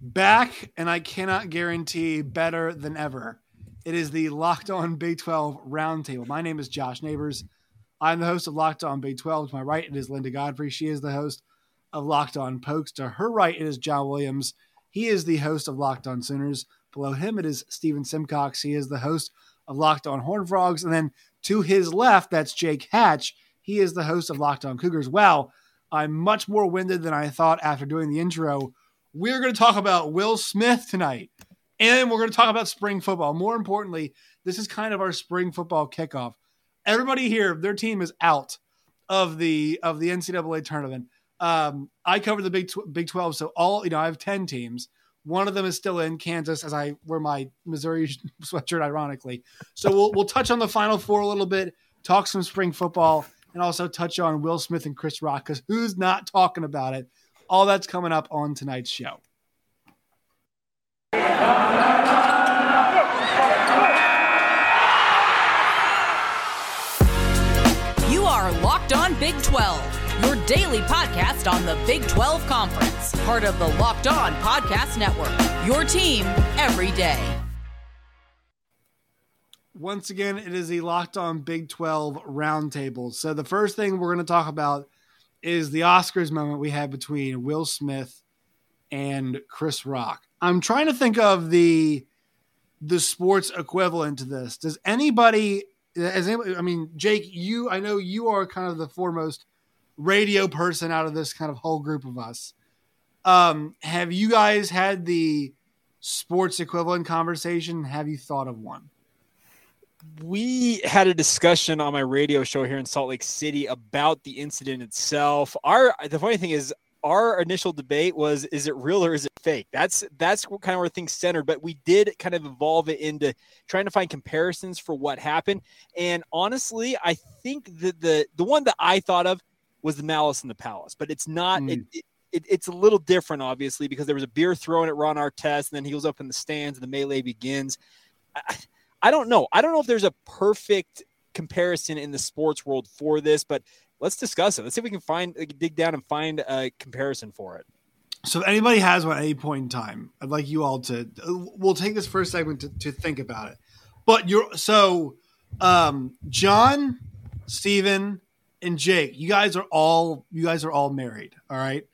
back, and I cannot guarantee better than ever. It is the Locked On Big 12 Roundtable. My name is Josh Neighbors. I'm the host of Locked On Big 12. To my right, it is Linda Godfrey. She is the host of Locked On Pokes. To her right, it is John Williams. He is the host of Locked On Sooners. Below him, it is Stephen Simcox. He is the host of Locked On Horn Frogs. And then to his left, that's Jake Hatch. He is the host of Locked On Cougars. Wow, I'm much more winded than I thought after doing the intro. We're going to talk about Will Smith tonight, and we're going to talk about spring football. More importantly, this is kind of our spring football kickoff. Everybody here, their team is out of the of the NCAA tournament. Um, I cover the Big Tw- Big Twelve, so all you know, I have ten teams. One of them is still in Kansas, as I wear my Missouri sweatshirt, ironically. So we'll we'll touch on the Final Four a little bit, talk some spring football, and also touch on Will Smith and Chris Rock because who's not talking about it? All that's coming up on tonight's show. You are Locked On Big 12, your daily podcast on the Big 12 Conference, part of the Locked On Podcast Network. Your team every day. Once again, it is the Locked On Big 12 roundtable. So, the first thing we're going to talk about is the Oscars moment we had between Will Smith and Chris Rock. I'm trying to think of the the sports equivalent to this. Does anybody as I mean, Jake, you I know you are kind of the foremost radio person out of this kind of whole group of us. Um, have you guys had the sports equivalent conversation? Have you thought of one? We had a discussion on my radio show here in Salt Lake City about the incident itself. Our the funny thing is our initial debate was is it real or is it fake? That's that's kind of where things centered, but we did kind of evolve it into trying to find comparisons for what happened. And honestly, I think that the the one that I thought of was the Malice in the Palace, but it's not mm. it, it, it's a little different, obviously, because there was a beer thrown at Ron Artest, and then he goes up in the stands, and the melee begins. I, I don't know. I don't know if there's a perfect comparison in the sports world for this, but let's discuss it. Let's see if we can find dig down and find a comparison for it. So if anybody has one at any point in time, I'd like you all to we'll take this first segment to, to think about it. But you're so um John, Steven, and Jake, you guys are all you guys are all married, all right?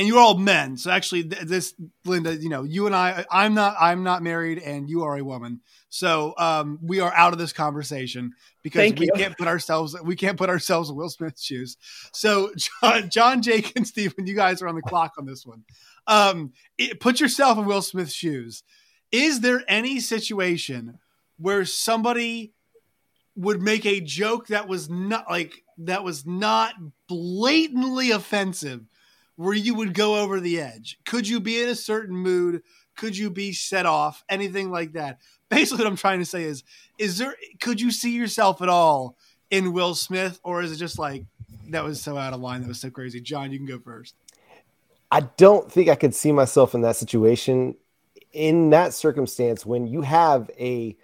And you're all men. So actually, this Linda, you know, you and I, I'm not, I'm not married, and you are a woman. So um, we are out of this conversation because Thank we you. can't put ourselves, we can't put ourselves in Will Smith's shoes. So John, John Jake, and Stephen, you guys are on the clock on this one. Um, it, put yourself in Will Smith's shoes. Is there any situation where somebody would make a joke that was not like that was not blatantly offensive? Where you would go over the edge? Could you be in a certain mood? Could you be set off? Anything like that? Basically, what I'm trying to say is, is there? Could you see yourself at all in Will Smith, or is it just like that was so out of line, that was so crazy? John, you can go first. I don't think I could see myself in that situation. In that circumstance, when you have a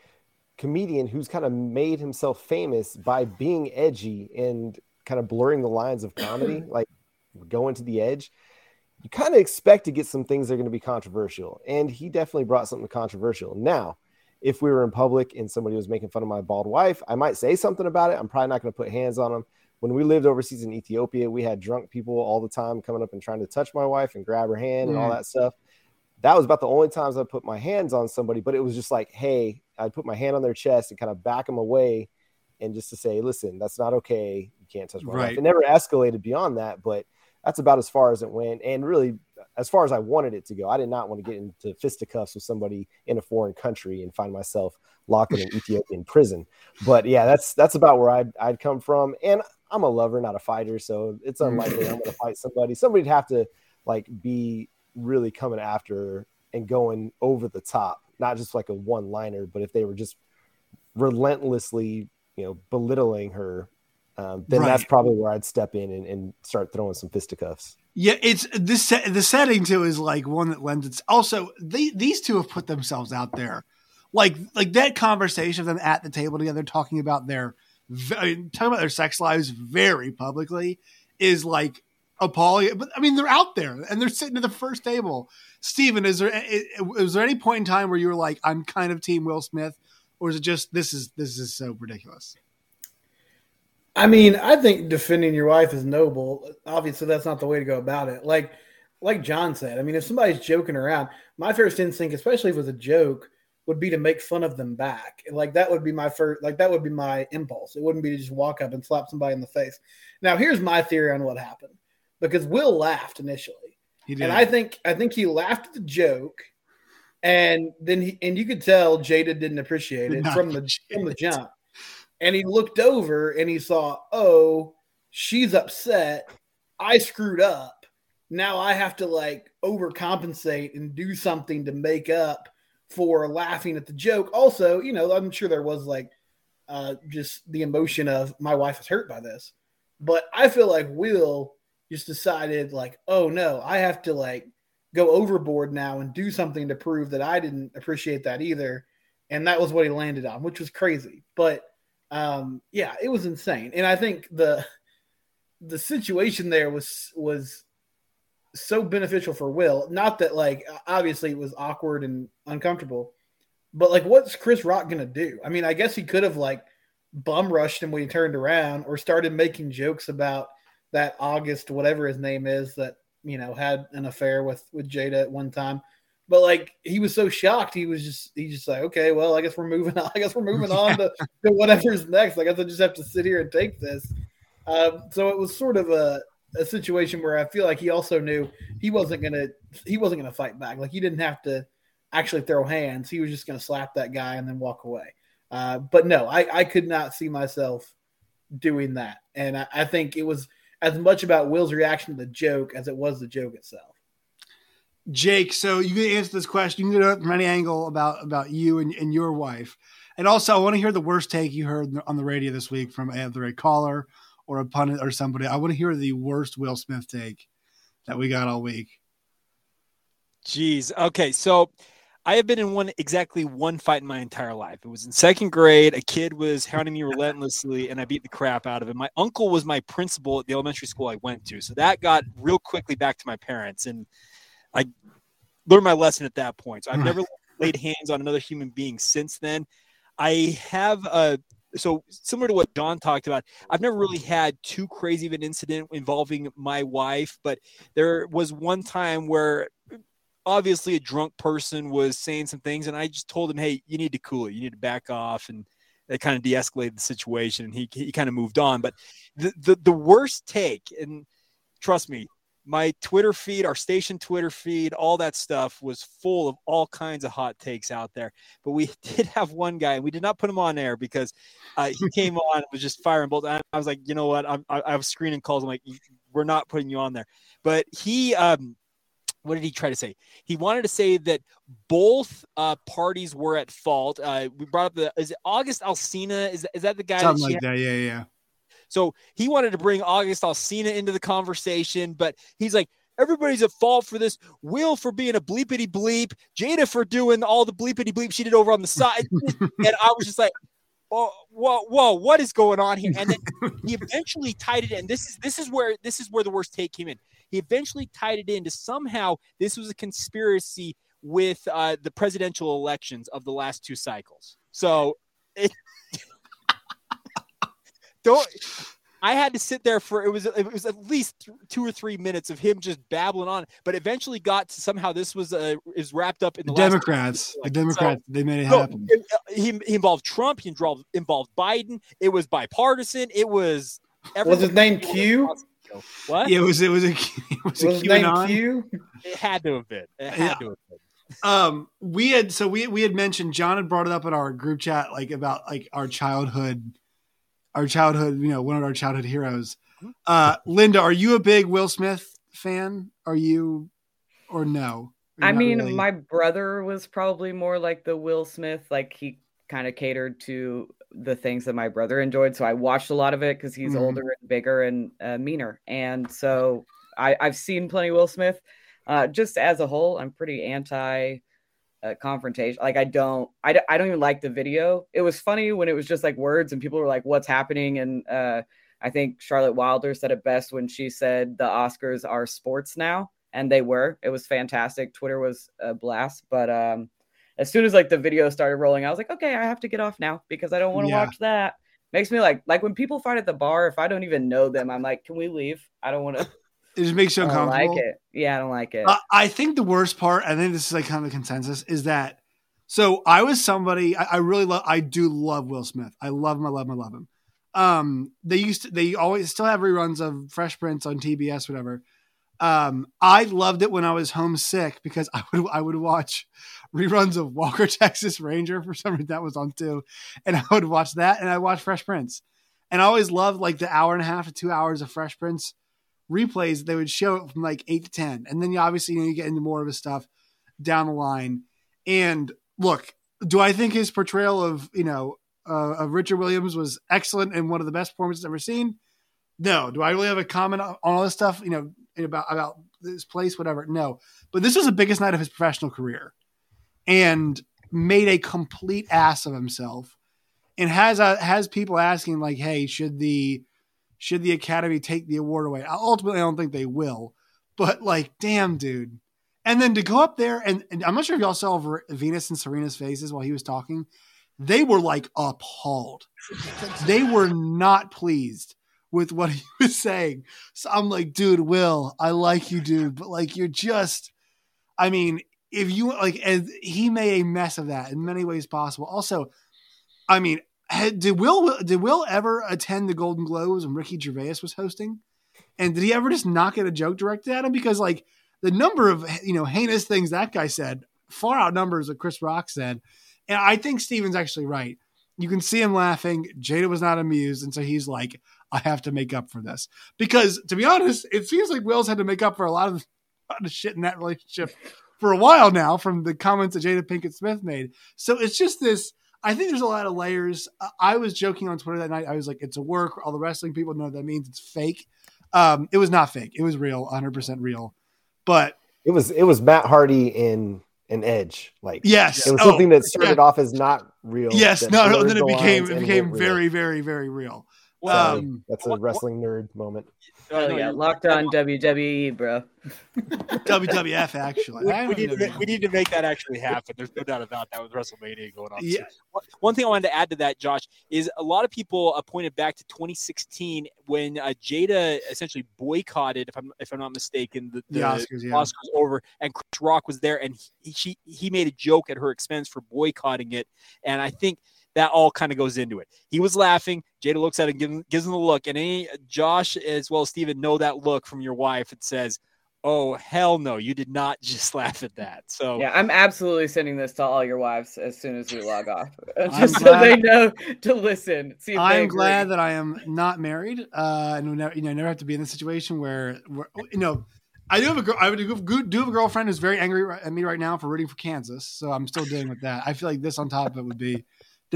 comedian who's kind of made himself famous by being edgy and kind of blurring the lines of comedy, like going to the edge, you kind of expect to get some things that are going to be controversial. And he definitely brought something controversial. Now, if we were in public and somebody was making fun of my bald wife, I might say something about it. I'm probably not going to put hands on them. When we lived overseas in Ethiopia, we had drunk people all the time coming up and trying to touch my wife and grab her hand and all mm. that stuff. That was about the only times I put my hands on somebody, but it was just like, hey, I'd put my hand on their chest and kind of back them away and just to say, listen, that's not okay. You can't touch my right. wife. It never escalated beyond that, but that's about as far as it went. And really, as far as I wanted it to go, I did not want to get into fisticuffs with somebody in a foreign country and find myself locked in an Ethiopian prison. But yeah, that's that's about where I'd I'd come from. And I'm a lover, not a fighter, so it's mm. unlikely I'm going to fight somebody. Somebody'd have to like be really coming after and going over the top, not just like a one liner, but if they were just relentlessly, you know, belittling her um, then right. that's probably where I'd step in and, and, start throwing some fisticuffs. Yeah, it's this the setting too is like one that lends its. Also, they, these two have put themselves out there, like like that conversation of them at the table together talking about their talking about their sex lives very publicly is like appalling. But I mean, they're out there and they're sitting at the first table. Stephen, is there is there any point in time where you were like, I'm kind of team Will Smith, or is it just this is this is so ridiculous? I mean, I think defending your wife is noble. Obviously, that's not the way to go about it. Like like John said, I mean, if somebody's joking around, my first instinct, especially if it was a joke, would be to make fun of them back. Like that would be my first, like that would be my impulse. It wouldn't be to just walk up and slap somebody in the face. Now, here's my theory on what happened because Will laughed initially, He did. and I think I think he laughed at the joke, and then he and you could tell Jada didn't appreciate it from the from the jump, and he looked over and he saw, oh, she's upset. I screwed up now I have to like overcompensate and do something to make up for laughing at the joke. Also, you know, I'm sure there was like uh, just the emotion of my wife is hurt by this, but I feel like Will just decided like, oh no, I have to like go overboard now and do something to prove that I didn't appreciate that either, and that was what he landed on, which was crazy. But um, yeah, it was insane, and I think the the situation there was was so beneficial for Will. Not that like obviously it was awkward and uncomfortable, but like what's Chris Rock gonna do? I mean, I guess he could have like bum rushed him when he turned around or started making jokes about that August, whatever his name is, that you know had an affair with with Jada at one time. But like he was so shocked, he was just he's just like, okay, well, I guess we're moving on. I guess we're moving on to, to whatever's next. I guess I just have to sit here and take this. Um, so it was sort of a a situation where I feel like he also knew he wasn't gonna he wasn't gonna fight back. Like he didn't have to actually throw hands. He was just gonna slap that guy and then walk away. Uh, but no, I, I could not see myself doing that. And I, I think it was as much about Will's reaction to the joke as it was the joke itself. Jake, so you can answer this question. You can get it from any angle about about you and, and your wife. And also, I want to hear the worst take you heard on the radio this week from either a caller or a pundit or somebody. I want to hear the worst Will Smith take that we got all week. Jeez. Okay. So I have been in one exactly one fight in my entire life. It was in second grade. A kid was hounding me relentlessly, and I beat the crap out of him. My uncle was my principal at the elementary school I went to, so that got real quickly back to my parents, and I learned my lesson at that point. So I've never laid hands on another human being since then. I have a so similar to what John talked about, I've never really had too crazy of an incident involving my wife, but there was one time where obviously a drunk person was saying some things, and I just told him, "Hey, you need to cool it. You need to back off." And that kind of de-escalated the situation, and he he kind of moved on. But the the, the worst take, and trust me, my Twitter feed, our station Twitter feed, all that stuff was full of all kinds of hot takes out there. But we did have one guy, and we did not put him on air because uh, he came on and was just firing bolts. I was like, you know what? I'm, I, I was screening calls. I'm like, we're not putting you on there. But he, um, what did he try to say? He wanted to say that both uh, parties were at fault. Uh, we brought up the is it August Alsina? Is is that the guy? Something like that. Yeah, yeah. So he wanted to bring August Alsina into the conversation, but he's like, everybody's at fault for this. Will for being a bleepity bleep, Jada for doing all the bleepity bleep she did over on the side. and I was just like, oh, whoa, whoa, what is going on here? And then he eventually tied it in. This is this is where this is where the worst take came in. He eventually tied it into somehow this was a conspiracy with uh, the presidential elections of the last two cycles. So it, don't I had to sit there for it was it was at least two or three minutes of him just babbling on, but eventually got to somehow this was uh, is wrapped up in the, the Democrats. The Democrats so, they made it happen. it, uh, he, he, involved Trump. He involved involved Biden. It was bipartisan. It was. Was his name Q? What? Yeah, it was. It was a. It was, was a name Q. It had to have been. It had yeah. to have been um we had so we we had mentioned john had brought it up in our group chat like about like our childhood our childhood, you know, one of our childhood heroes. Mm-hmm. Uh, Linda, are you a big Will Smith fan? Are you, or no? I mean, really? my brother was probably more like the Will Smith, like he kind of catered to the things that my brother enjoyed. So I watched a lot of it because he's mm-hmm. older and bigger and uh, meaner. And so I, have seen plenty Will Smith. Uh, just as a whole, I'm pretty anti uh, confrontation. Like I don't, I, I don't even like the video. It was funny when it was just like words and people were like, "What's happening?" And uh, I I think Charlotte Wilder said it best when she said the Oscars are sports now, and they were. It was fantastic. Twitter was a blast, but um, as soon as like the video started rolling, I was like, okay, I have to get off now because I don't want to Yeah. watch that. Makes me like like when people fight at the bar. If I don't even know them, I'm like, can we leave? I don't want to. It just makes you uncomfortable. I don't like it. Yeah, I don't like it. I- I think the worst part, I think this is like kind of the consensus, is that so I was somebody I, I really love. I do love Will Smith. I love him. I love him. I love him. Um, they used to. They always still have reruns of Fresh Prince on TBS, whatever. Um, I loved it when I was homesick because I would I would watch reruns of Walker Texas Ranger for some reason that was on too, and I would watch that and I watch Fresh Prince, and I always loved like the hour and a half to two hours of Fresh Prince replays. They would show it from like eight to ten, and then you obviously you know you get into more of his stuff down the line. And look, do I think his portrayal of you know uh, of Richard Williams was excellent and one of the best performances ever seen? No. Do I really have a comment on all this stuff? You know about about this place, whatever. No. But this was the biggest night of his professional career, and made a complete ass of himself, and has uh, has people asking like, "Hey, should the should the Academy take the award away?" Ultimately, I don't think they will. But like, damn, dude. And then to go up there and, and I'm not sure if y'all saw Venus and Serena's faces while he was talking. They were like appalled. They were not pleased with what he was saying. So I'm like, dude, Will, I like you, dude, but like you're just I mean, if you like and he made a mess of that in many ways possible. Also, I mean, did Will did Will ever attend the Golden Globes when Ricky Gervais was hosting? And did he ever just not get a joke directed at him? Because like the number of you know heinous things that guy said far outnumbers what Chris Rock said. And I think Steven's actually right. You can see him laughing. Jada was not amused, and so he's like, "I have to make up for this." Because to be honest, it seems like Will's had to make up for a lot of, a lot of shit in that relationship for a while now, from the comments that Jada Pinkett Smith made. So it's just this. I think there's a lot of layers. I- was joking on Twitter that night. I was like, "It's a work." All the wrestling people know what that means it's fake. Um, it was not fake. It was real, 100 percent real. But It was it was Matt Hardy in an Edge. Like yes, it was Oh, something that started yeah. off as not real. Yes, no, no. Then it became it became real. very, very, very real. Sorry, Um, that's a what- wrestling nerd moment. Oh yeah, you're- locked on WWE, bro. WWF actually. we, we need to, make- we need to make that actually happen. There's no doubt about that with WrestleMania going on. Yeah. One- One thing I wanted to add to that, Josh, is a lot of people uh, pointed back to 2016 when uh, Jada essentially boycotted, if I'm if I'm not mistaken, the, The the Oscars, yeah. Oscars over, and Chris Rock was there, and he she, he made a joke at her expense for boycotting it, and I think that all kind of goes into it. He was laughing. Jada looks at him, gives, gives him the look, and any Josh as well as Steven know that look from your wife. It says, "Oh hell no, you did not just laugh at that." So Yeah, I'm absolutely sending this to all your wives as soon as we log off, I'm just so they know to listen. See if I'm glad that I am not married, uh, and we never, you know, never have to be in a situation where, where, you know, I do have a girl. I would do, do have a girlfriend who's very angry at me right now for rooting for Kansas. So I'm still dealing with that. I feel like this on top of it would be a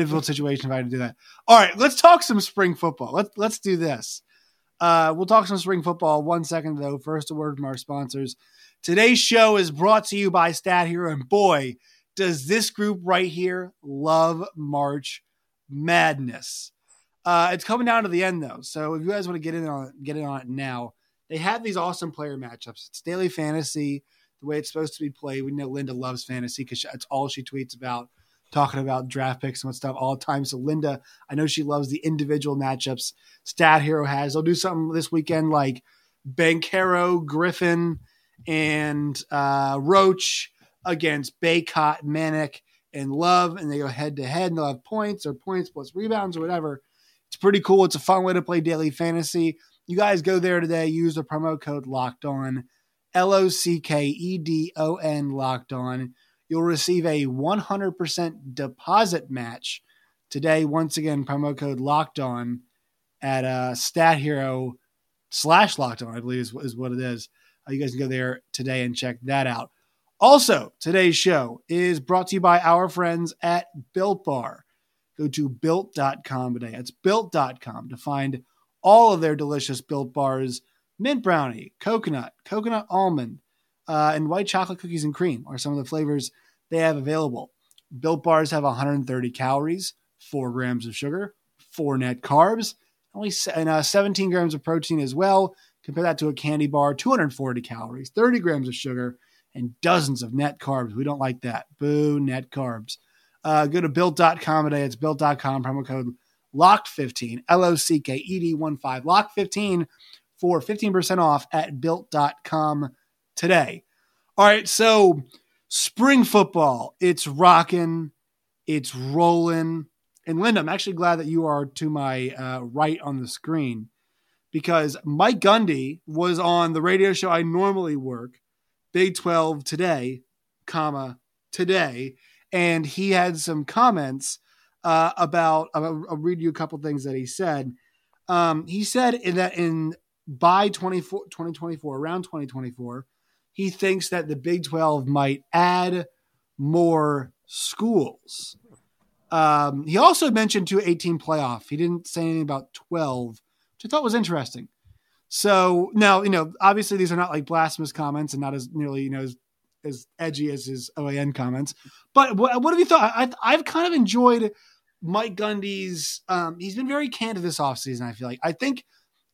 difficult situation if I had to do that. All right, let's talk some spring football. Let's let's do this. Uh, we'll talk some spring football. One second though. First, a word from our sponsors. Today's show is brought to you by Stat Hero, and boy, does this group right here love March Madness. Uh, it's coming down to the end though, so if you guys want to get in on it, get in on it now. They have these awesome player matchups. It's daily fantasy, the way it's supposed to be played. We know Linda loves fantasy because that's all she tweets about, talking about draft picks and stuff all the time. So Linda, I know she loves the individual matchups. Stat Hero has. They'll do something this weekend like Banchero, Griffin, and uh, Roach against Bacot, Manek, and Love, and they go head to head, and they'll have points or points plus rebounds or whatever. It's pretty cool. It's a fun way to play daily fantasy. You guys go there today. Use the promo code Locked On, L O C K E D O N Locked On. You'll receive a 100% deposit match today. Once again, promo code Locked On at uh, Stat Hero slash Locked On, I believe is, is what it is. Uh, you guys can go there today and check that out. Also, today's show is brought to you by our friends at Built Bar. Go to built.com today. It's built.com to find all of their delicious built bars mint brownie, coconut, coconut almond, uh, and white chocolate cookies and cream are some of the flavors they have available. Built bars have 130 calories, 4 grams of sugar, 4 net carbs, only and, uh, 17 grams of protein as well. Compare that to a candy bar, 240 calories, 30 grams of sugar, and dozens of net carbs. We don't like that. Boo, net carbs. Uh, go to built.com today. It's built.com, promo code LOCK15, L O C K E D 1 5, LOCK15 for 15% off at built.com today. All right, so spring football, it's rocking, it's rolling. And Linda, I'm actually glad that you are to my uh, right on the screen because Mike Gundy was on the radio show I normally work, Big 12 today, comma, today, and he had some comments uh, about. I'll, I'll, read you a couple things that he said. Um, he said in that in by 2024, around 2024, he thinks that the Big 12 might add more schools. Um, he also mentioned to 18 playoff. He didn't say anything about 12, which I thought was interesting. So now, you know, obviously these are not like blasphemous comments and not as nearly, you know, as, as edgy as his OAN comments. But what, what have you thought? I, I've kind of enjoyed Mike Gundy's. Um, he's been very candid this offseason, I feel like. I think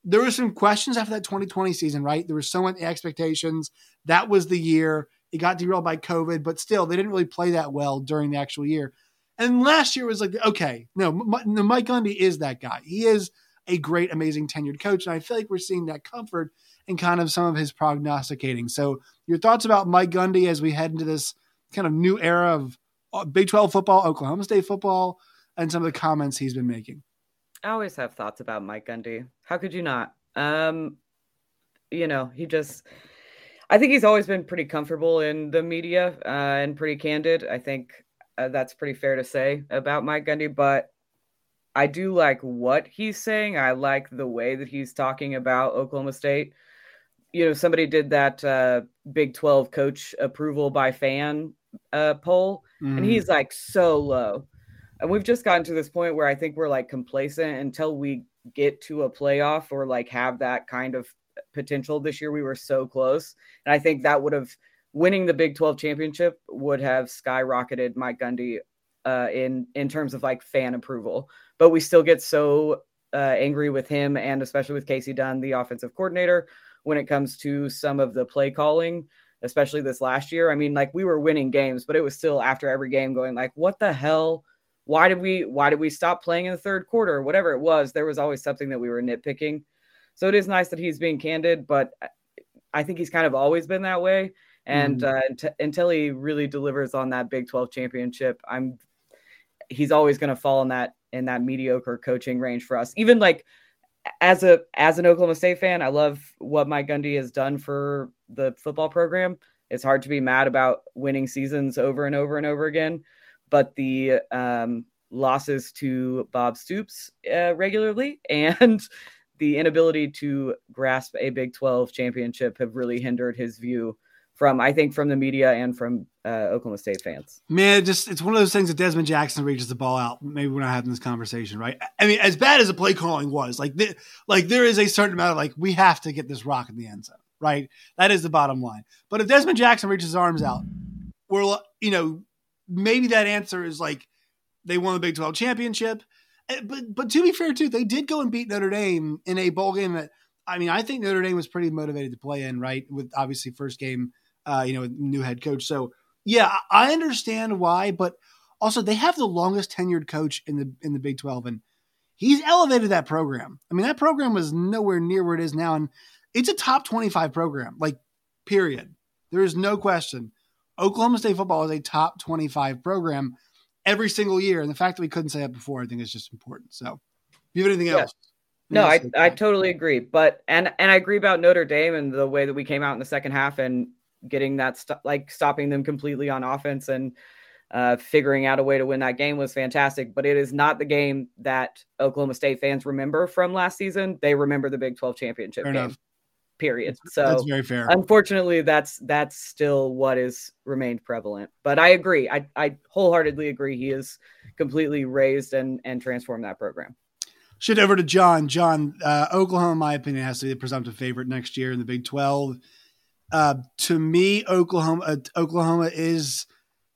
there were some questions after that 2020 season, right? There were so many expectations. That was the year. It got derailed by COVID, but still, they didn't really play that well during the actual year. And last year was like, okay, no, Mike Gundy is that guy. He is a great, amazing tenured coach. And I feel like we're seeing that comfort in kind of some of his prognosticating. So, your thoughts about Mike Gundy as we head into this kind of new era of uh, Big 12 football, Oklahoma State football, and some of the comments he's been making? I always have thoughts about Mike Gundy. How could you not? Um, you know, he just. I think he's always been pretty comfortable in the media uh, and pretty candid. I think uh, that's pretty fair to say about Mike Gundy, but I do like what he's saying. I like the way that he's talking about Oklahoma State. You know, somebody did that uh, Big 12 coach approval by fan uh, poll, mm. and he's like so low. And we've just gotten to this point where I think we're like complacent until we get to a playoff or like have that kind of potential this year. We were so close. And I think that would have winning the Big 12 championship would have skyrocketed Mike Gundy uh, in in terms of like fan approval. But we still get so uh, angry with him and especially with Kasey Dunn, the offensive coordinator, when it comes to some of the play calling, especially this last year. I mean, like we were winning games, but it was still after every game going like, what the hell? Why did we why did we stop playing in the third quarter? or Whatever it was, there was always something that we were nitpicking. So it is nice that he's being candid, but I think he's kind of always been that way. And mm. uh, t- until he really delivers on that Big 12 championship, I'm he's always going to fall in that in that mediocre coaching range for us. Even like as a as an Oklahoma State fan, I love what Mike Gundy has done for the football program. It's hard to be mad about winning seasons over and over and over again, but the um, losses to Bob Stoops uh, regularly and the inability to grasp a Big 12 championship have really hindered his view from I think from the media and from uh, Oklahoma State fans. Man, just it's one of those things that Dezmon Jackson reaches the ball out. Maybe we're not having this conversation, right? I mean, as bad as the play calling was, like, th- like there is a certain amount of like we have to get this rock in the end zone, right? That is the bottom line. But if Dezmon Jackson reaches his arms out, we're you know maybe that answer is like they won the Big Twelve championship. Eh, but but to be fair too, they did go and beat Notre Dame in a bowl game that I mean I think Notre Dame was pretty motivated to play in, right? With obviously first game uh, you know, new head coach. So yeah, I understand why, but also they have the longest tenured coach in the in the Big Twelve, and he's elevated that program. I mean, that program was nowhere near where it is now, and it's a top twenty five program. Like, period. There is no question. Oklahoma State football is a top twenty five program every single year, and the fact that we couldn't say that before, I think, is just important. So, if you have anything else? No, I, I totally agree. But and and I agree about Notre Dame and the way that we came out in the second half and getting that st- like stopping them completely on offense and uh, figuring out a way to win that game was fantastic. But it is not the game that Oklahoma State fans remember from last season. They remember the Big 12 championship fair game. Enough. Period. So that's very fair. Unfortunately, that's that's still what is remained prevalent. But I agree. I, I wholeheartedly agree. He has completely raised and and transformed that program. Shit over to John. John, uh, Oklahoma, in my opinion, has to be the presumptive favorite next year in the Big 12. Uh, to me, Oklahoma uh, Oklahoma is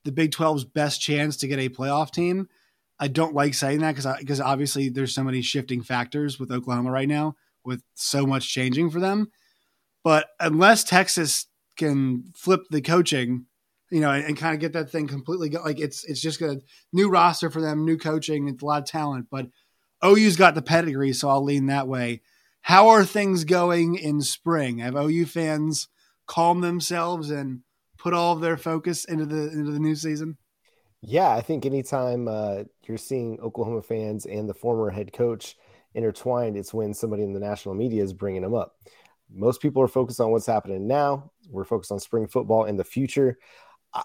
the Big 12's best chance to get a playoff team. I don't like saying that because because obviously there's so many shifting factors with Oklahoma right now, with so much changing for them. But unless Texas can flip the coaching, you know, and, and kind of get that thing completely go, like it's it's just a new roster for them, new coaching, it's a lot of talent. But OU's got the pedigree, so I'll lean that way. How are things going in spring? Have OU fans calmed themselves and put all of their focus into the into the new season? Yeah, I think anytime uh, you're seeing Oklahoma fans and the former head coach intertwined, it's when somebody in the national media is bringing them up. Most people are focused on what's happening now. We're focused on spring football in the future.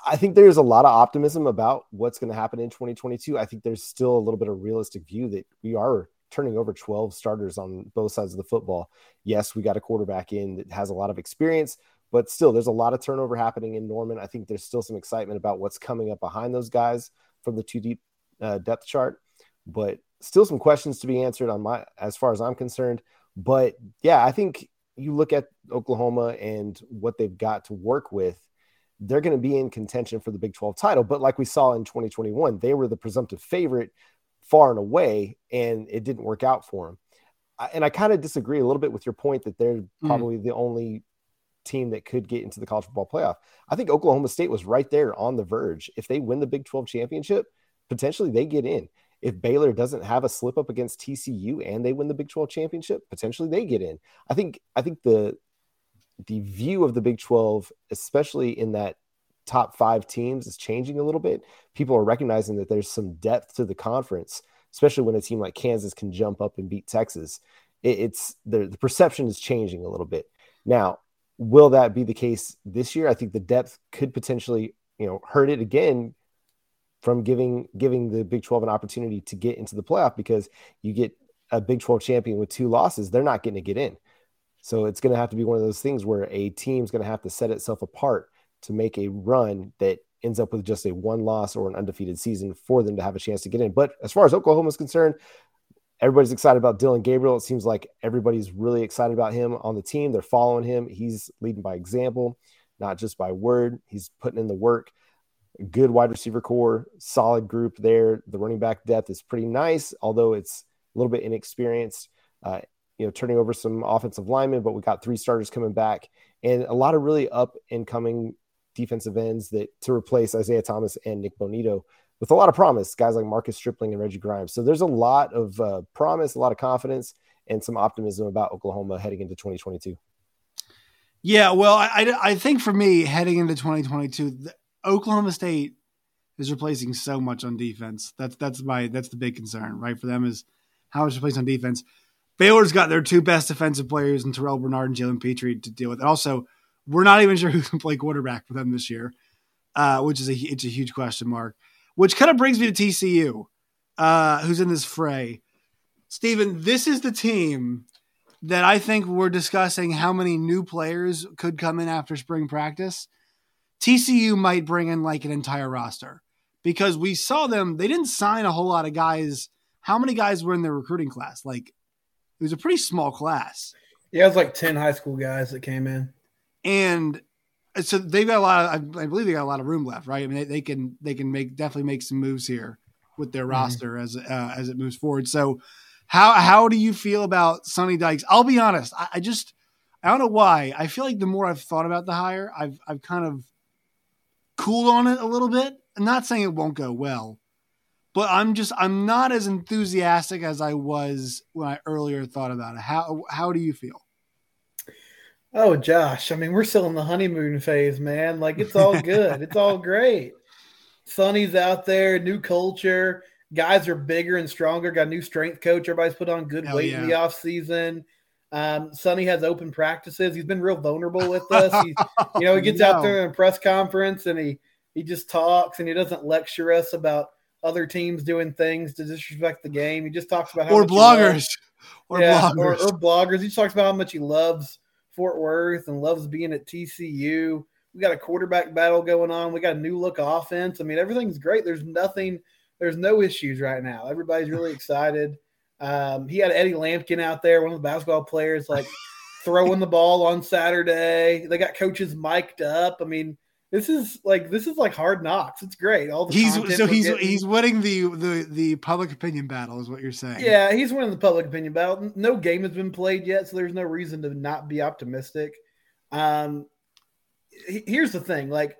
I think there's a lot of optimism about what's going to happen in 2022. I think there's still a little bit of realistic view that we are turning over 12 starters on both sides of the football. Yes, we got a quarterback in that has a lot of experience, but still, there's a lot of turnover happening in Norman. I think there's still some excitement about what's coming up behind those guys from the two deep uh, depth chart, but still some questions to be answered on my as far as I'm concerned. But yeah, I think you look at Oklahoma and what they've got to work with, they're going to be in contention for the Big 12 title. But like we saw in 2021, they were the presumptive favorite far and away, and it didn't work out for them. And I kind of disagree a little bit with your point that they're hmm. probably mm. the only team that could get into the college football playoff. I think Oklahoma State was right there on the verge. If they win the Big 12 championship, potentially they get in. If Baylor doesn't have a slip up against TCU and they win the Big 12 championship, potentially they get in. I think I think the the view of the Big 12, especially in that top 5 teams is changing a little bit. People are recognizing that there's some depth to the conference, especially when a team like Kansas can jump up and beat Texas. It, it's the, the perception is changing a little bit. Now, Will that be the case this year? I think the depth could potentially, you know, hurt it again from giving giving the Big 12 an opportunity to get into the playoff because you get a Big 12 champion with two losses, they're not getting to get in. So it's going to have to be one of those things where a team's going to have to set itself apart to make a run that ends up with just a one loss or an undefeated season for them to have a chance to get in. But as far as Oklahoma is concerned, Everybody's excited about Dillon Gabriel. It seems like everybody's really excited about him on the team. They're following him. He's leading by example, not just by word. He's putting in the work. Good wide receiver core, solid group there. The running back depth is pretty nice, although it's a little bit inexperienced. Uh, you know, turning over some offensive linemen, but we got three starters coming back and a lot of really up and coming defensive ends that to replace Isaiah Thomas and Nick Bonitto with a lot of promise, guys like Marcus Stripling and Reggie Grimes. So there's a lot of uh, promise, a lot of confidence, and some optimism about Oklahoma heading into 2022. Yeah, well, I, I think for me, heading into 2022, Oklahoma State is replacing so much on defense. That's that's my that's the big concern, right? For them is how much replaced on defense. Baylor's got their two best defensive players in Terrel Bernard and Jalen Pitre to deal with. Also, we're not even sure who can play quarterback for them this year, uh, which is a it's a huge question mark which kind of brings me to TCU, uh, who's in this fray. Stephen, this is the team that I think we're discussing how many new players could come in after spring practice. TCU might bring in like an entire roster because we saw them, they didn't sign a whole lot of guys. How many guys were in their recruiting class? Like, it was a pretty small class. Yeah, it was like 10 high school guys that came in. And so they've got a lot. Of, I believe they got a lot of room left, right? I mean, they, they can they can make definitely make some moves here with their mm-hmm. roster as uh, as it moves forward. So, how how do you feel about Sonny Dykes? I'll be honest. I, I, just I don't know why. I feel like the more I've thought about the hire, I've I've kind of cooled on it a little bit. I'm not saying it won't go well, but I'm just I'm not as enthusiastic as I was when I earlier thought about it. How how do you feel? Oh, Josh, I mean, we're still in the honeymoon phase, man. Like, it's all good. it's all great. Sonny's out there, new culture. Guys are bigger and stronger. Got a new strength coach. Everybody's put on good Hell weight yeah. in the off season. Um, Sonny has open practices. He's been real vulnerable with us. He, you know, he gets no. out there in a press conference and he he just talks and he doesn't lecture us about other teams doing things to disrespect the game. He just talks about how or bloggers, or yeah, bloggers, or, or bloggers. He talks about how much he loves Fort Worth and loves being at TCU. We got a quarterback battle going on. We got a new look offense. I mean, everything's great. There's nothing, there's no issues right now. Everybody's really excited. Um, he had Eddie Lampkin out there, one of the basketball players, like throwing the ball on Saturday. They got coaches mic'd up. I mean, this is like this is like hard knocks. It's great. All the he's so he's getting. he's winning the the the public opinion battle, is what you're saying. yeah, he's winning the public opinion battle. No game has been played yet, so there's no reason to not be optimistic. Um, he- here's the thing, like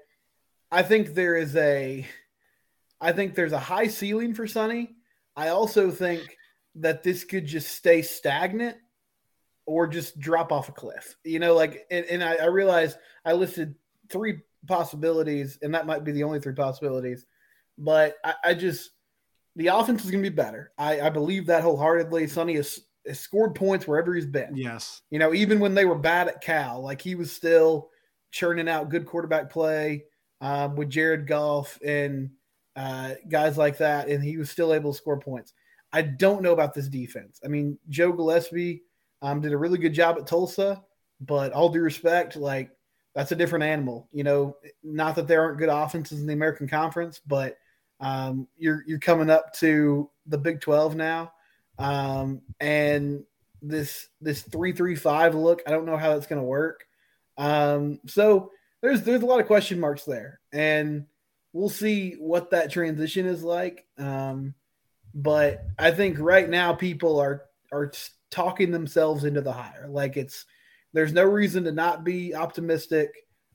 I think there is a, I think there's a high ceiling for Sonny. I also think that this could just stay stagnant or just drop off a cliff. You know, like, and, and I, I realize I listed three possibilities, and that might be the only three possibilities. But I, I just, the offense is going to be better. I, I believe that wholeheartedly. Sonny has, has scored points wherever he's been. Yes. You know, even when they were bad at Cal, like he was still churning out good quarterback play um, with Jared Goff and uh, guys like that, and he was still able to score points. I don't know about this defense. I mean, Joe Gillespie um, did a really good job at Tulsa, but all due respect, like that's a different animal. You know, not that there aren't good offenses in the American Conference, but um, you're you're coming up to the Big Twelve now, um, and this this three three five look. I don't know how that's going to work. Um, so there's there's a lot of question marks there, and we'll see what that transition is like. Um, but I think right now people are are talking themselves into the hire. Like it's there's no reason to not be optimistic.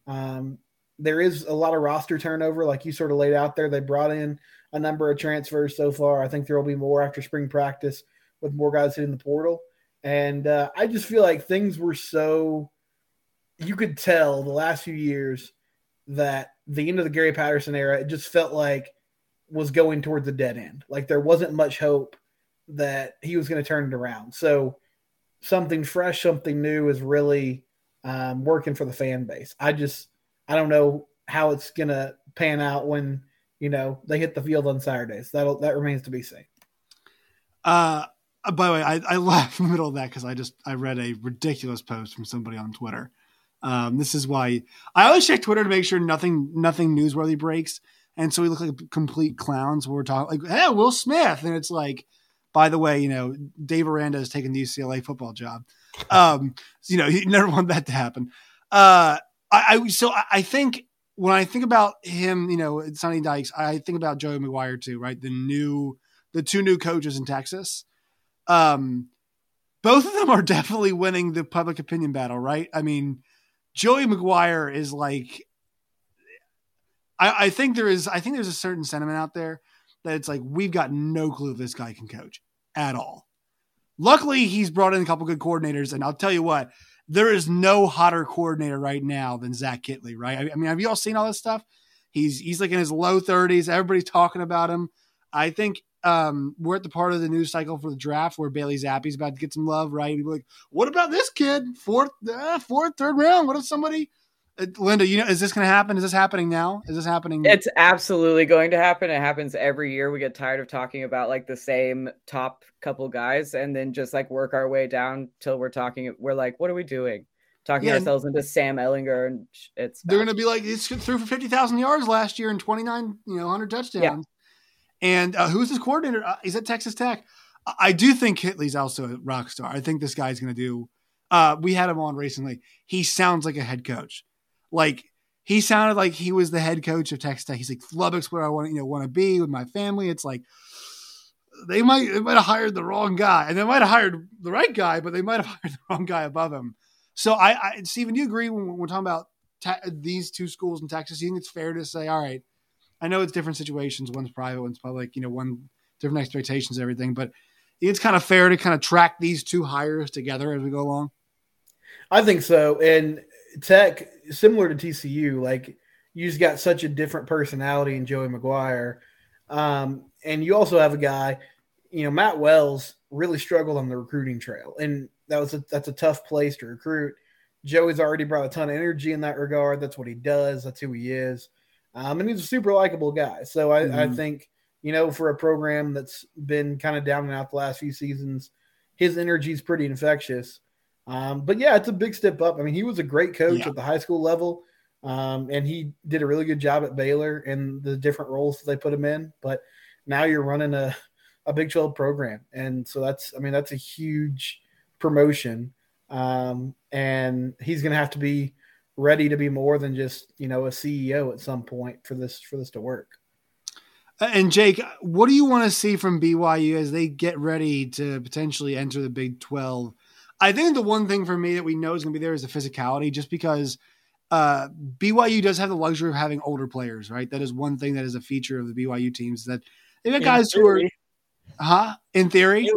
Um, there is a lot of roster turnover, like you sort of laid out there. They brought in a number of transfers so far. I think there will be more after spring practice with more guys hitting the portal. And uh, I just feel like things were so you could tell the last few years that the end of the Gary Patterson era, it just felt like was going towards a dead end. Like there wasn't much hope that he was going to turn it around. So something fresh, something new is really um, working for the fan base. I just I don't know how it's going to pan out when you know they hit the field on Saturdays. That'll that remains to be seen. Uh, by the way, I, I laughed in the middle of that because I just I read a ridiculous post from somebody on Twitter. Um, this is why I always check Twitter to make sure nothing nothing newsworthy breaks, and so we look like complete clowns we're talking like, "Hey, Will Smith," and it's like, by the way, you know, Dave Aranda has taken the UCLA football job. Um, so, you know, he never wanted that to happen. Uh, I, I so I, I think when I think about him, you know, Sonny Dykes, I think about Joey McGuire too, right? The new, the two new coaches in Texas. Um, both of them are definitely winning the public opinion battle, right? I mean, Joey McGuire is like, I, I think there is, I think there's a certain sentiment out there that it's like we've got no clue if this guy can coach at all. Luckily, he's brought in a couple good coordinators, and I'll tell you what, there is no hotter coordinator right now than Zach Kittley, right? I, mean, have you all seen all this stuff? He's he's like in his low 30s. Everybody's talking about him. I think um, we're at the part of the news cycle for the draft where Bailey Zappe's about to get some love, right? Like, what about this kid? Fourth, uh, fourth, third round. What if somebody? Uh, Linda, you know, is this going to happen? Is this happening now? Is this happening? It's absolutely going to happen. It happens every year. We get tired of talking about like the same top couple guys and then just like work our way down till we're talking. We're like, what are we doing? Talking Yeah. ourselves into Sam Ehlinger and sh- it's They're going to be like, it's threw for fifty thousand yards last year and twenty nine, you know, hundred touchdowns. Yeah. And uh, who's his coordinator? Uh, he's at Texas Tech. I- I do think Kittley's also a rock star. I think this guy's going to do. Uh, we had him on recently. He sounds like a head coach. Like he sounded like he was the head coach of Texas Tech. He's like Lubbock's where I want you know, want to be with my family. It's like they might they might have hired the wrong guy, and they might have hired the right guy, but they might have hired the wrong guy above him. So I, I Stephen, do you agree when we're talking about these two schools in Texas? You think it's fair to say, all right, I know it's different situations. One's private, one's public. You know, one different expectations, everything. But it's kind of fair to kind of track these two hires together as we go along. I think so. And Tech, similar to TCU, like you just got such a different personality in Joey McGuire. Um, and you also have a guy, you know, Matt Wells really struggled on the recruiting trail. And that was a, that's a tough place to recruit. Joey's already brought a ton of energy in that regard. That's what he does. That's who he is. Um, and he's a super likable guy. So I, I Mhm. think, you know, for a program that's been kind of down and out the last few seasons, his energy is pretty infectious. Um, but yeah, it's a big step up. I mean, he was a great coach Yeah. at the high school level, um, and he did a really good job at Baylor and the different roles that they put him in. But now you're running a, a Big 12 program, and so that's I mean that's a huge promotion, um, and he's going to have to be ready to be more than just you know a CEO at some point for this for this to work. And Jake, what do you want to see from BYU as they get ready to potentially enter the Big 12? I think the one thing for me that we know is going to be there is the physicality, just because uh, BYU does have the luxury of having older players, right? That is one thing that is a feature of the BYU teams that they've got guys who are, huh? In theory,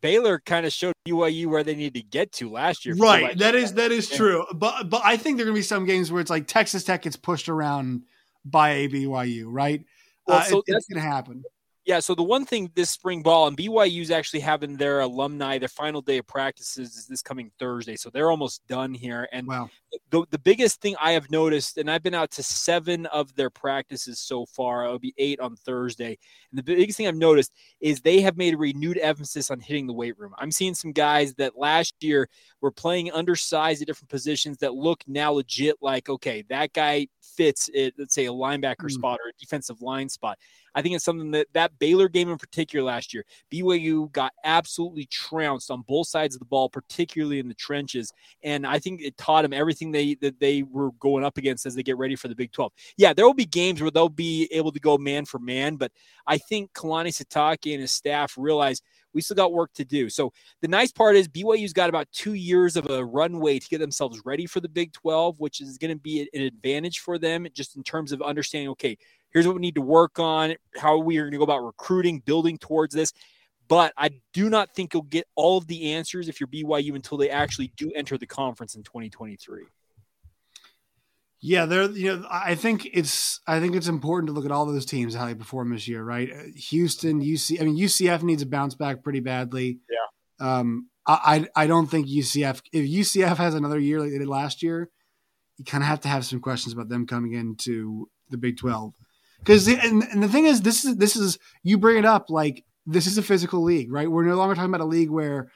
Baylor kind of showed BYU where they need to get to last year. Right. That is that is true. But but I think there are gonna be some games where it's like Texas Tech gets pushed around by a BYU, right? Well, uh, so it, that's gonna happen. Yeah, so the one thing this spring ball and BYU is actually having their alumni, their final day of practices is this coming Thursday. So they're almost done here. And wow. the, the biggest thing I have noticed, and I've been out to seven of their practices so far, it'll be eight on Thursday. And the biggest thing I've noticed is they have made a renewed emphasis on hitting the weight room. I'm seeing some guys that last year were playing undersized at different positions that look now legit like, okay, that guy fits it, let's say a linebacker mm. spot or a defensive line spot. I think it's something that that Baylor game in particular last year, BYU got absolutely trounced on both sides of the ball, particularly in the trenches, and I think it taught them everything they that they were going up against as they get ready for the Big 12. Yeah, there will be games where they'll be able to go man for man, but I think Kalani Sitake and his staff realize we still got work to do. So the nice part is BYU's got about two years of a runway to get themselves ready for the Big 12, which is going to be an advantage for them just in terms of understanding, okay, here's what we need to work on, how we are going to go about recruiting, building towards this. But I do not think you'll get all of the answers if you're BYU until they actually do enter the conference in 2023. Yeah, there. You know, I think it's I think it's important to look at all those teams how they perform this year, right? Houston, UC. I mean, UCF needs a bounce back pretty badly. Yeah. Um, I I don't think UCF if UCF has another year like they did last year, you kind of have to have some questions about them coming into the Big Twelve. Because and, and the thing is, this is this is you bring it up like this is a physical league, right? We're no longer talking about a league where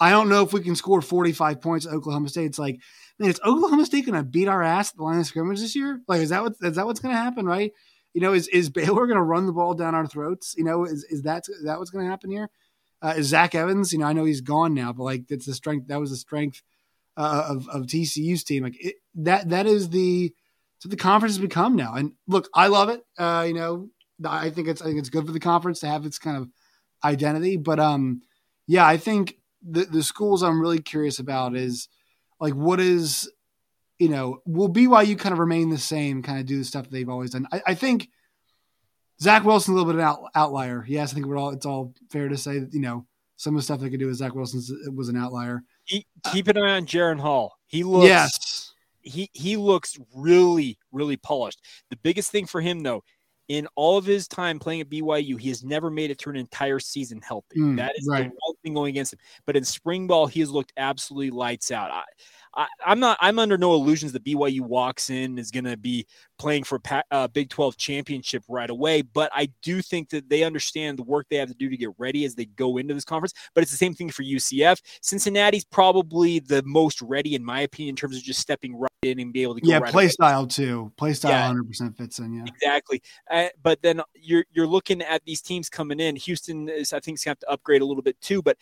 I don't know if we can score 45 points at Oklahoma State. It's like, man, is Oklahoma State going to beat our ass at the line of scrimmage this year? Like, is that what is that what's going to happen, right? You know, is is Baylor going to run the ball down our throats? You know, is is that is that what's going to happen here? Uh, is Zach Evans? You know, I know he's gone now, but like that's the strength. That was the strength uh, of of TCU's team. Like it, that that is the so the conference has become now. And look, I love it. Uh, you know, I think it's I think it's good for the conference to have its kind of identity. But um, yeah, I think the the schools I'm really curious about is like what is you know will BYU kind of remain the same, kind of do the stuff they've always done. I, I think Zach Wilson's a little bit of an out, outlier. Yes, I think we're all it's all fair to say that you know some of the stuff they could do with Zach Wilson was an outlier. Keep, keep an eye on Jaren Hall. He looks yes he he looks really really polished. The biggest thing for him though, in all of his time playing at BYU, he has never made it through an entire season healthy. Mm, that is right. the one thing going against him. But in spring ball, he has looked absolutely lights out. I, I, am not. I'm under no illusions that BYU walks in is going to be playing for a uh, Big 12 championship right away. But I do think that they understand the work they have to do to get ready as they go into this conference. But it's the same thing for UCF. Cincinnati's probably the most ready, in my opinion, in terms of just stepping right in and be able to yeah, right play away. style too. Play style yeah, 100 percent fits in. Yeah, exactly. Uh, but then you're you're looking at these teams coming in. Houston is, I think, is going to have to upgrade a little bit too. But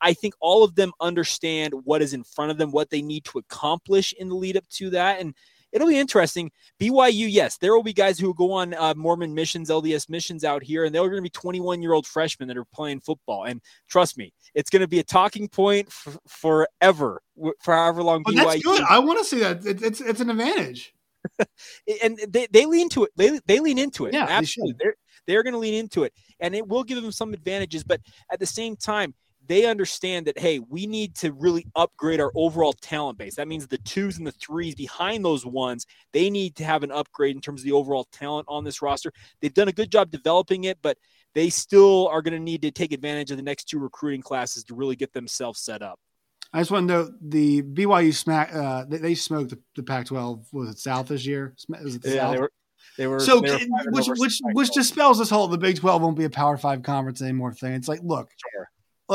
I think all of them understand what is in front of them, what they need to accomplish in the lead up to that, and it'll be interesting. BYU, yes, there will be guys who will go on uh, Mormon missions, LDS missions out here, and they're going to be 21 year old freshmen that are playing football. And trust me, it's going to be a talking point f- forever, for however long. BYU. That's good. I want to see that. It, it's it's an advantage. and they, they lean to it. They, they lean into it. Yeah, absolutely. They are they're going to lean into it, and it will give them some advantages. But at the same time, they understand that hey we need to really upgrade our overall talent base that means the twos and the threes behind those ones they need to have an upgrade in terms of the overall talent on this roster they've done a good job developing it but they still are going to need to take advantage of the next two recruiting classes to really get themselves set up I just want to note the BYU smack. Uh, they, they smoked the, the Pac-12. Was it South this year? Was it the yeah, South? they were. They were so, they were which which which dispels this whole the Big Twelve won't be a Power Five conference anymore thing. It's like, look, sure.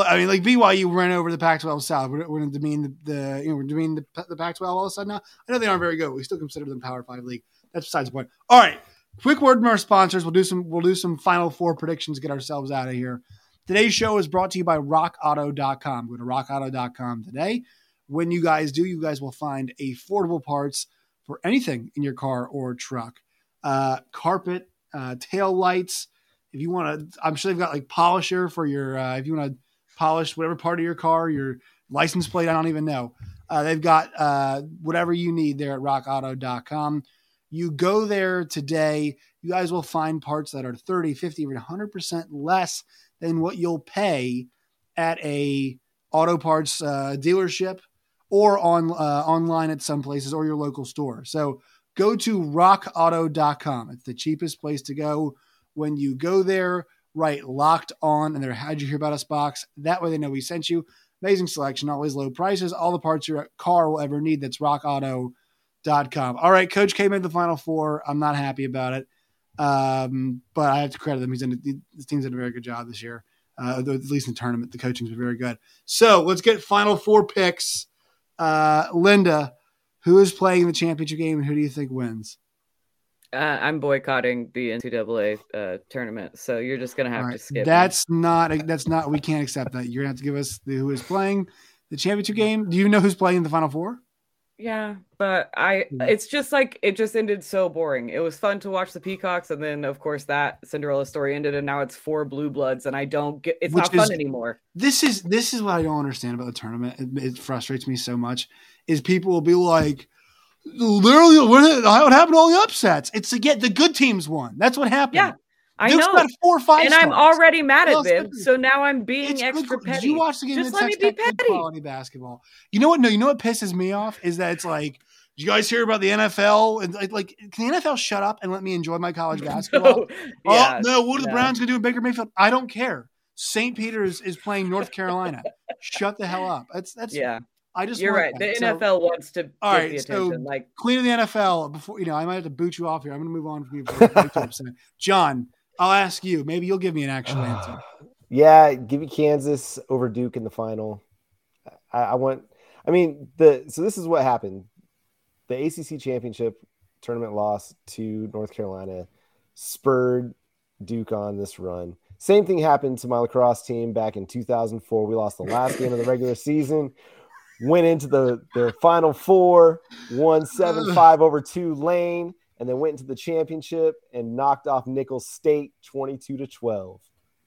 I mean, like BYU ran over the Pac-12 South. We're, we're going to demean the, the, you know we're demean the, the Pac-12 all of a sudden now. I know they aren't very good. We still consider them Power Five league. That's besides the point. All right, quick word from our sponsors. We'll do some we'll do some final four predictions. Get ourselves out of here. Today's show is brought to you by RockAuto.com. Go to RockAuto.com today. When you guys do, you guys will find affordable parts for anything in your car or truck. Uh, carpet, uh, tail lights. If you want to, I'm sure they've got like polisher for your, uh, if you want to polish whatever part of your car, your license plate, I don't even know. Uh, they've got uh, whatever you need there at rockauto.com. You go there today, you guys will find parts that are 30, 50, or 100% less than what you'll pay at a auto parts uh, dealership or on uh, online at some places or your local store. So go to rockauto.com. It's the cheapest place to go. When you go there, write locked on and their how'd you hear about us box. That way they know we sent you. Amazing selection, always low prices, all the parts your car will ever need. That's rockauto.com. All right, Coach K made the final four. I'm not happy about it. Um, but I have to credit them. He's done, the team's done a very good job this year. Uh, at least in the tournament, the coaching's been very good. So let's get final four picks. Uh, Linda, who is playing in the championship game and who do you think wins? Uh, I'm boycotting the NCAA uh, tournament, so you're just gonna have right. to skip. That's me. not. That's not. We can't accept that. You're gonna have to give us the, who is playing the championship game. Do you know who's playing the final four? Yeah, but I. It's just like it just ended so boring. It was fun to watch the Peacocks, and then of course that Cinderella story ended, and now it's four Blue Bloods, and I don't get. It's Which not fun anymore. This is this is what I don't understand about the tournament. It, it frustrates me so much. Is people will be like literally what, happened to all the upsets? It's to get the good teams won. That's what happened. Yeah. I Duke's know. Got four five and stars. I'm already mad at them, so now I'm being it's extra good. petty. Did you watch the game? Just let me be petty. Quality basketball. You know what? No, you know what pisses me off is that it's like, you guys hear about the NFL? And like, like, can the NFL shut up and let me enjoy my college basketball? no, oh, yeah, oh no, what are the Browns gonna do in Baker Mayfield? I don't care. St. Peter's is playing North Carolina. Shut the hell up. That's that's yeah. I just you're right. That. The so, NFL wants to all right, the attention. So like queen of the NFL. Before you know, I might have to boot you off here. I'm going to move on from you. John, I'll ask you. Maybe you'll give me an actual answer. Yeah, give you Kansas over Duke in the final. I, I want. I mean, the so this is what happened. The ACC championship tournament loss to North Carolina spurred Duke on this run. Same thing happened to my lacrosse team back in 2004. We lost the last game of the regular season went into the the final four, won seven five over Tulane, and then went into the championship and knocked off Nicholls State twenty two to twelve.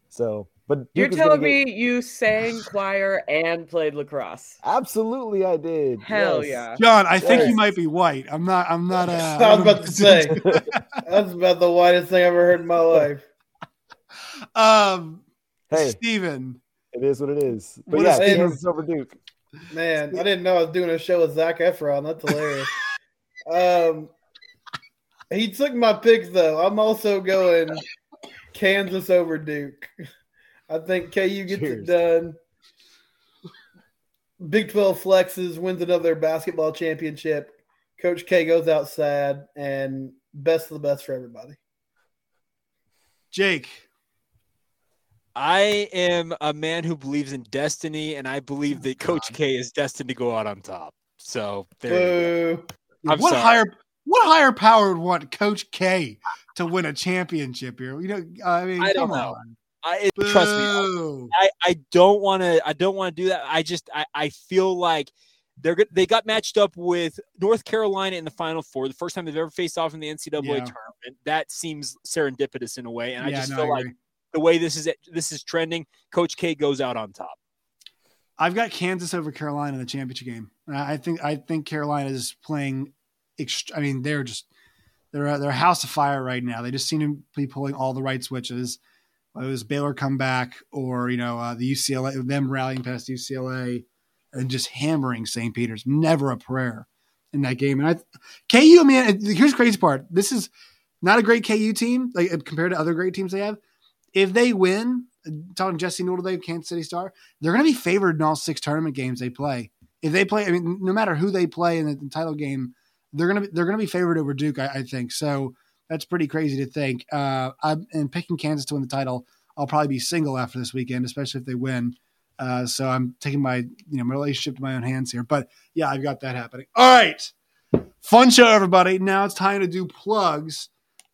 So, but Duke you're telling me get... you sang choir and played lacrosse? Absolutely, I did. Hell yes. yeah, John. I yes. think you might be white. I'm not. I'm not. Uh, I was about to say that's about the whitest thing I've ever heard in my life. Um, hey, Steven. It is what it is. But what yeah, Kansas over Duke. Man, I didn't know I was doing a show with Zac Efron. That's hilarious. um, he took my pick though. I'm also going Kansas over Duke. I think KU gets Cheers. it done. Big 12 flexes, wins another basketball championship. Coach K goes out sad, and best of the best for everybody. Jake, I am a man who believes in destiny, and I believe oh that Coach K is destined to go out on top. So there what sorry. higher what higher power would want Coach K to win a championship here? You know, I mean, I come on. I, trust me, I, I don't want to. I don't want to do that. I just I, I feel like they're they got matched up with North Carolina in the Final Four, the first time they've ever faced off in the NCAA yeah. tournament. That seems serendipitous in a way, and yeah, I just no, feel I like the way this is this is trending, Coach K goes out on top. I've got Kansas over Carolina in the championship game. I think I think Carolina is playing. Ext- I mean, they're just they're they're a house of fire right now. They just seem to be pulling all the right switches. Whether it was Baylor come back or you know uh, the UCLA them rallying past UCLA and just hammering St. Peter's. Never a prayer in that game. And I KU, man, here's the crazy part. This is not a great KU team like compared to other great teams they have if they win, talking Jesse Newell Kansas City Star, they're going to be favored in all six tournament games they play. If they play, I mean, no matter who they play in the, the title game, they're going to be, they're going to be favored over Duke. I, I, think so. That's pretty crazy to think. Uh, I'm and picking Kansas to win the title. I'll probably be single after this weekend, especially if they win. Uh, so I'm taking my you know my relationship to my own hands here. But yeah, I've got that happening. All right, fun show, everybody. Now it's time to do plugs.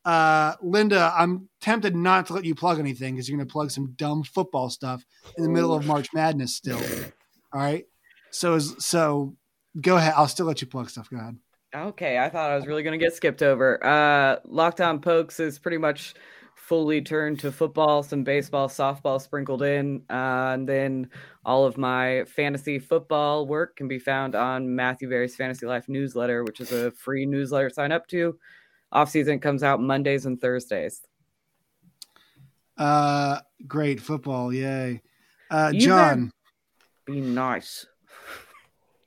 Uh, Linda, I'm tempted not to let you plug anything because you're going to plug some dumb football stuff in the middle of March Madness still. All right. So, so go ahead. I'll still let you plug stuff. Go ahead. Okay, I thought I was really going to get skipped over. Uh, Locked On Pokes is pretty much fully turned to football, some baseball, softball sprinkled in. Uh, and then all of my fantasy football work can be found on Matthew Berry's Fantasy Life newsletter, which is a free newsletter sign up to. Off season comes out Mondays and Thursdays. Uh, great football, yay! Uh, John, be nice.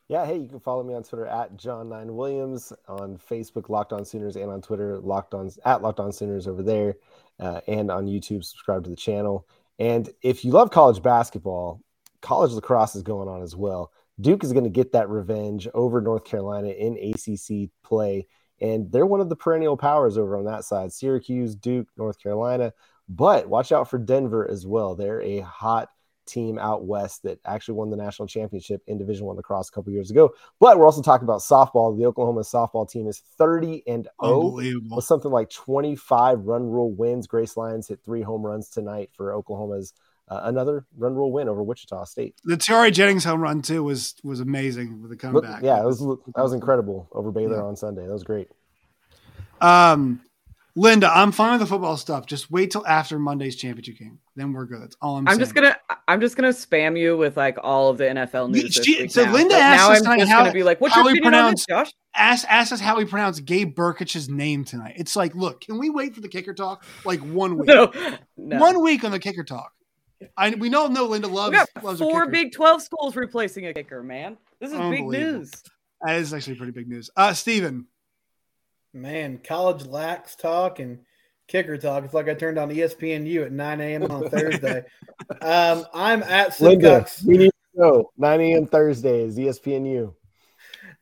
Yeah, hey, you can follow me on Twitter at John9Williams, on Facebook, Locked On Sooners, and on Twitter, Locked On at Locked On Sooners over there, uh, and on YouTube, subscribe to the channel. And if you love college basketball, college lacrosse is going on as well. Duke is going to get that revenge over North Carolina in ACC play, and they're one of the perennial powers over on that side. Syracuse, Duke, North Carolina, but watch out for Denver as well. They're a hot team out west that actually won the national championship in Division One lacrosse a couple years ago. But we're also talking about softball. The Oklahoma softball team is 30 and 0 with something like 25 run rule wins. Grace Lyons hit three home runs tonight for Oklahoma's uh, another run rule win over Wichita State. The Tiare Jennings home run too was was amazing with the comeback. yeah, it was that was incredible over Baylor yeah. on Sunday. That was great. Um, Linda, I'm fine with the football stuff. Just wait till after Monday's championship game. Then we're good. That's all I'm, I'm saying. just gonna I'm just gonna spam you with like all of the NFL news. She, so now. Linda like, asked now I'm just how, gonna be like, what's your opinion pronounce, on this, Josh? Ask ask us how we pronounce Gabe Brkic's name tonight. It's like, look, can we wait for the kicker talk? Like one week. no, no. One week on the kicker talk. I we know no Linda loves, we got loves four Big Twelve schools replacing a kicker, man. This is big news. That is actually pretty big news. Uh Steven. Man, college lax talk and kicker talk. It's like I turned on ESPNU at 9 a.m. on Thursday. um, I'm at Linda, we need to know 9 a.m. Thursdays, ESPNU.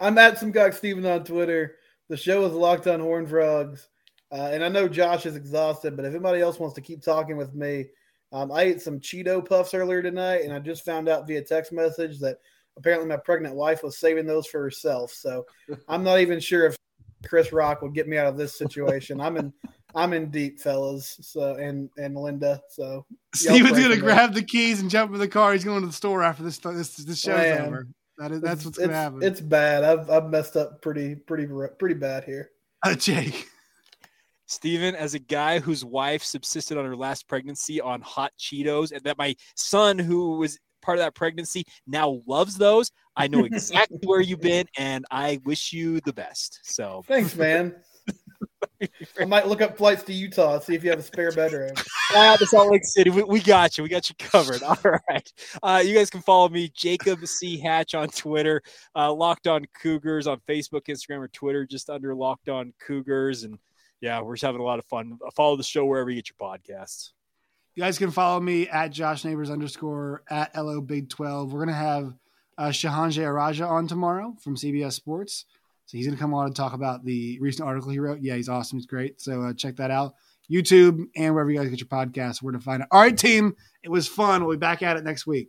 I'm at some Simcox Steven on Twitter. The show is locked on Horn Frogs. Uh, and I know Josh is exhausted, but if anybody else wants to keep talking with me, um, I ate some Cheeto puffs earlier tonight, and I just found out via text message that apparently my pregnant wife was saving those for herself. So I'm not even sure if Chris Rock will get me out of this situation. I'm in I'm in deep, fellas. So and and Linda. So Steven's gonna grab the keys and jump in the car. He's going to the store after this this this show's Man, over. That is that's what's gonna happen. It's bad. I've I've messed up pretty pretty pretty bad here. Uh, Jake. Steven, as a guy whose wife subsisted on her last pregnancy on hot Cheetos, and that my son, who was part of that pregnancy, now loves those, I know exactly where you've been, and I wish you the best. So thanks, man. I might look up flights to Utah, see if you have a spare bedroom. Ah, to Salt Lake City. We, we, got you. We got you covered. All right. Uh, you guys can follow me, Jacob C. Hatch, on Twitter, uh, Locked On Cougars on Facebook, Instagram, or Twitter, just under Locked On Cougars. And yeah, we're just having a lot of fun. Follow the show wherever you get your podcasts. You guys can follow me at Josh Neighbors underscore at LO Big 12. We're going to have uh, Shehan Jeyarajah on tomorrow from CBS Sports. So he's going to come on and talk about the recent article he wrote. Yeah, he's awesome. He's great. So uh, check that out. YouTube and wherever you guys get your podcasts, where to find it. All right, team. It was fun. We'll be back at it next week.